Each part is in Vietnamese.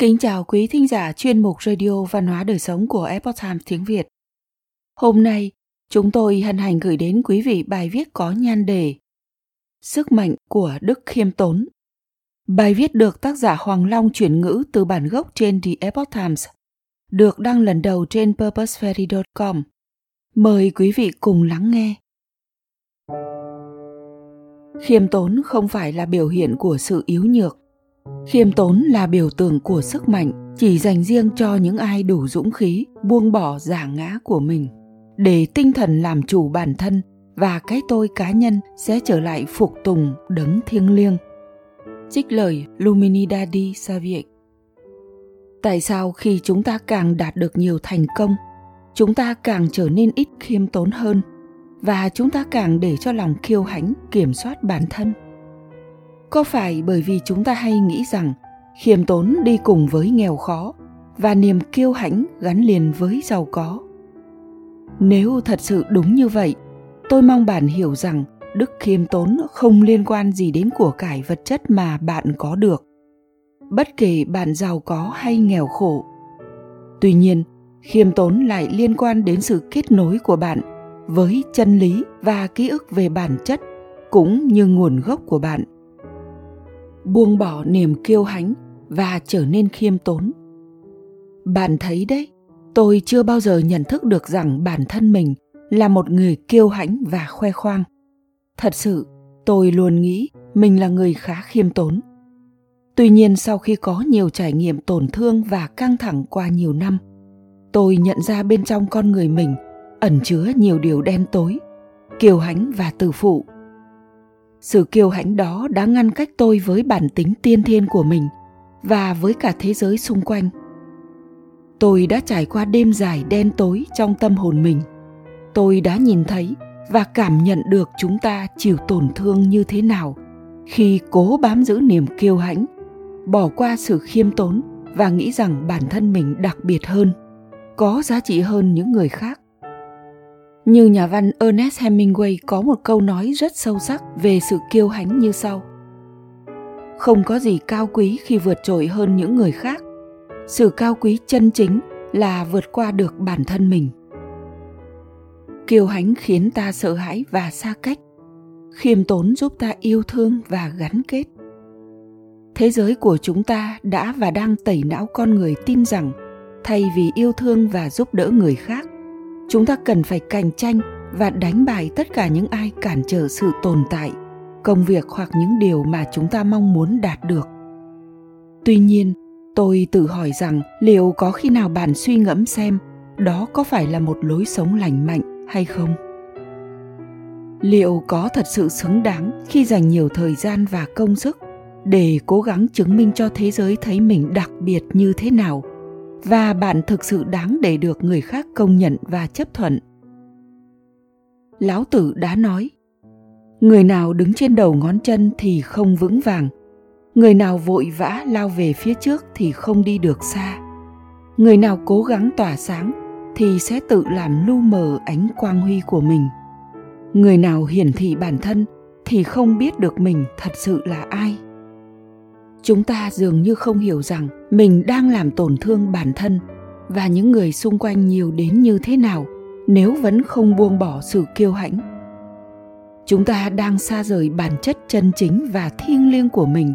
Kính chào quý thính giả chuyên mục Radio Văn hóa Đời Sống của Epoch Times tiếng Việt. Hôm nay, chúng tôi hân hạnh gửi đến quý vị bài viết có nhan đề Sức mạnh của Đức Khiêm Tốn. Bài viết được tác giả Hoàng Long chuyển ngữ từ bản gốc trên The Epoch Times, được đăng lần đầu trên purposeferry.com. Mời quý vị cùng lắng nghe. Khiêm tốn không phải là biểu hiện của sự yếu nhược khiêm tốn là biểu tượng của sức mạnh, chỉ dành riêng cho những ai đủ dũng khí, buông bỏ giả ngã của mình. Để tinh thần làm chủ bản thân và cái tôi cá nhân sẽ trở lại phục tùng, đấng thiêng liêng. Trích lời luminidadi saviek tại sao khi chúng ta càng đạt được nhiều thành công, chúng ta càng trở nên ít khiêm tốn hơn và chúng ta càng để cho lòng kiêu hãnh, kiểm soát bản thân? Có phải bởi vì chúng ta hay nghĩ rằng khiêm tốn đi cùng với nghèo khó và niềm kiêu hãnh gắn liền với giàu có? Nếu thật sự đúng như vậy, tôi mong bạn hiểu rằng đức khiêm tốn không liên quan gì đến của cải vật chất mà bạn có được, bất kể bạn giàu có hay nghèo khổ. Tuy nhiên, khiêm tốn lại liên quan đến sự kết nối của bạn với chân lý và ký ức về bản chất cũng như nguồn gốc của bạn buông bỏ niềm kiêu hãnh và trở nên khiêm tốn. Bạn thấy đấy, tôi chưa bao giờ nhận thức được rằng bản thân mình là một người kiêu hãnh và khoe khoang. Thật sự, tôi luôn nghĩ mình là người khá khiêm tốn. Tuy nhiên sau khi có nhiều trải nghiệm tổn thương và căng thẳng qua nhiều năm, tôi nhận ra bên trong con người mình ẩn chứa nhiều điều đen tối, kiêu hãnh và tự phụ sự kiêu hãnh đó đã ngăn cách tôi với bản tính tiên thiên của mình và với cả thế giới xung quanh. Tôi đã trải qua đêm dài đen tối trong tâm hồn mình. Tôi đã nhìn thấy và cảm nhận được chúng ta chịu tổn thương như thế nào khi cố bám giữ niềm kiêu hãnh, bỏ qua sự khiêm tốn và nghĩ rằng bản thân mình đặc biệt hơn, có giá trị hơn những người khác như nhà văn Ernest Hemingway có một câu nói rất sâu sắc về sự kiêu hãnh như sau. Không có gì cao quý khi vượt trội hơn những người khác. Sự cao quý chân chính là vượt qua được bản thân mình. Kiêu hãnh khiến ta sợ hãi và xa cách. Khiêm tốn giúp ta yêu thương và gắn kết. Thế giới của chúng ta đã và đang tẩy não con người tin rằng thay vì yêu thương và giúp đỡ người khác chúng ta cần phải cạnh tranh và đánh bại tất cả những ai cản trở sự tồn tại, công việc hoặc những điều mà chúng ta mong muốn đạt được. Tuy nhiên, tôi tự hỏi rằng liệu có khi nào bạn suy ngẫm xem đó có phải là một lối sống lành mạnh hay không? Liệu có thật sự xứng đáng khi dành nhiều thời gian và công sức để cố gắng chứng minh cho thế giới thấy mình đặc biệt như thế nào? Và bạn thực sự đáng để được người khác công nhận và chấp thuận. Lão tử đã nói, người nào đứng trên đầu ngón chân thì không vững vàng, người nào vội vã lao về phía trước thì không đi được xa, người nào cố gắng tỏa sáng thì sẽ tự làm lu mờ ánh quang huy của mình, người nào hiển thị bản thân thì không biết được mình thật sự là ai chúng ta dường như không hiểu rằng mình đang làm tổn thương bản thân và những người xung quanh nhiều đến như thế nào nếu vẫn không buông bỏ sự kiêu hãnh. Chúng ta đang xa rời bản chất chân chính và thiêng liêng của mình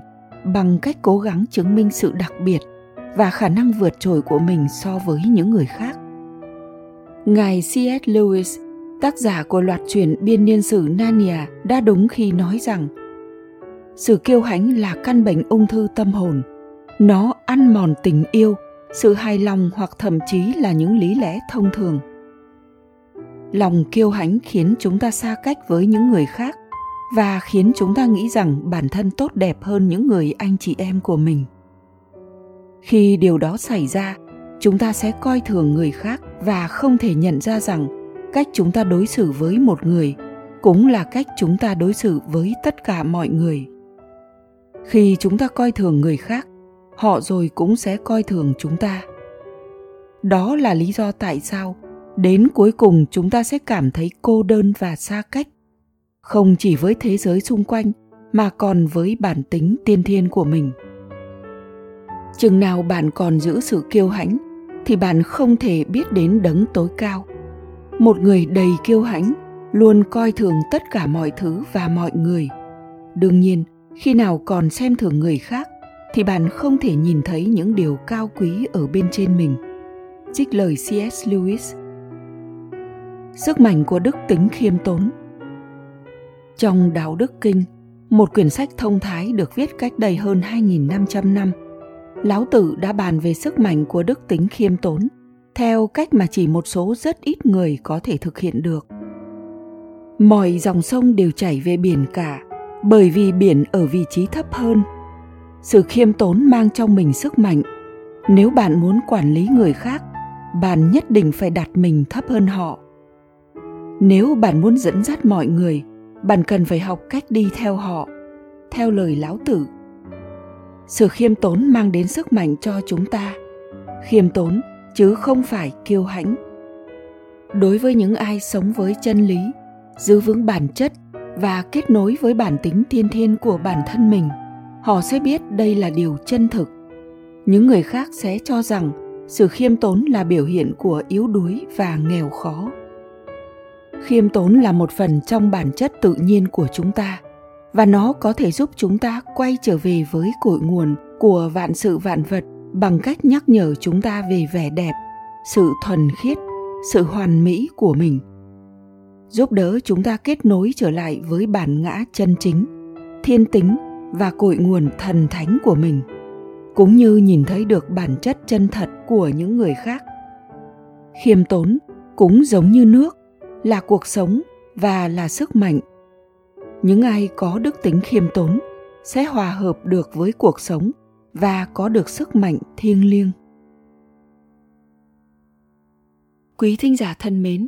bằng cách cố gắng chứng minh sự đặc biệt và khả năng vượt trội của mình so với những người khác. Ngài cs lewis, tác giả của loạt truyện biên niên sử narnia, đã đúng khi nói rằng sự kiêu hãnh là căn bệnh ung thư tâm hồn. Nó ăn mòn tình yêu, sự hài lòng hoặc thậm chí là những lý lẽ thông thường. Lòng kiêu hãnh khiến chúng ta xa cách với những người khác và khiến chúng ta nghĩ rằng bản thân tốt đẹp hơn những người anh chị em của mình. Khi điều đó xảy ra, chúng ta sẽ coi thường người khác và không thể nhận ra rằng cách chúng ta đối xử với một người cũng là cách chúng ta đối xử với tất cả mọi người khi chúng ta coi thường người khác, họ rồi cũng sẽ coi thường chúng ta. Đó là lý do tại sao đến cuối cùng chúng ta sẽ cảm thấy cô đơn và xa cách. Không chỉ với thế giới xung quanh, mà còn với bản tính tiên thiên của mình. Chừng nào bạn còn giữ sự kiêu hãnh, thì bạn không thể biết đến đấng tối cao. Một người đầy kiêu hãnh luôn coi thường tất cả mọi thứ và mọi người. Đương nhiên khi nào còn xem thường người khác, thì bạn không thể nhìn thấy những điều cao quý ở bên trên mình. Trích lời cs lewis. Sức mạnh của đức tính khiêm tốn. Trong đạo đức kinh, một quyển sách thông thái được viết cách đây hơn 2.500 năm, Lão Tử đã bàn về sức mạnh của đức tính khiêm tốn, theo cách mà chỉ một số rất ít người có thể thực hiện được. Mọi dòng sông đều chảy về biển cả bởi vì biển ở vị trí thấp hơn. Sự khiêm tốn mang trong mình sức mạnh. Nếu bạn muốn quản lý người khác, bạn nhất định phải đặt mình thấp hơn họ. Nếu bạn muốn dẫn dắt mọi người, bạn cần phải học cách đi theo họ. Theo lời lão tử, sự khiêm tốn mang đến sức mạnh cho chúng ta khiêm tốn chứ không phải kiêu hãnh đối với những ai sống với chân lý giữ vững bản chất và kết nối với bản tính thiên thiên của bản thân mình. Họ sẽ biết đây là điều chân thực. Những người khác sẽ cho rằng sự khiêm tốn là biểu hiện của yếu đuối và nghèo khó. Khiêm tốn là một phần trong bản chất tự nhiên của chúng ta, và nó có thể giúp chúng ta quay trở về với cội nguồn của vạn sự vạn vật bằng cách nhắc nhở chúng ta về vẻ đẹp, sự thuần khiết, sự hoàn mỹ của mình giúp đỡ chúng ta kết nối trở lại với bản ngã chân chính, thiên tính và cội nguồn thần thánh của mình, cũng như nhìn thấy được bản chất chân thật của những người khác. Khiêm tốn cũng giống như nước, là cuộc sống và là sức mạnh. Những ai có đức tính khiêm tốn sẽ hòa hợp được với cuộc sống và có được sức mạnh thiêng liêng. Quý thính giả thân mến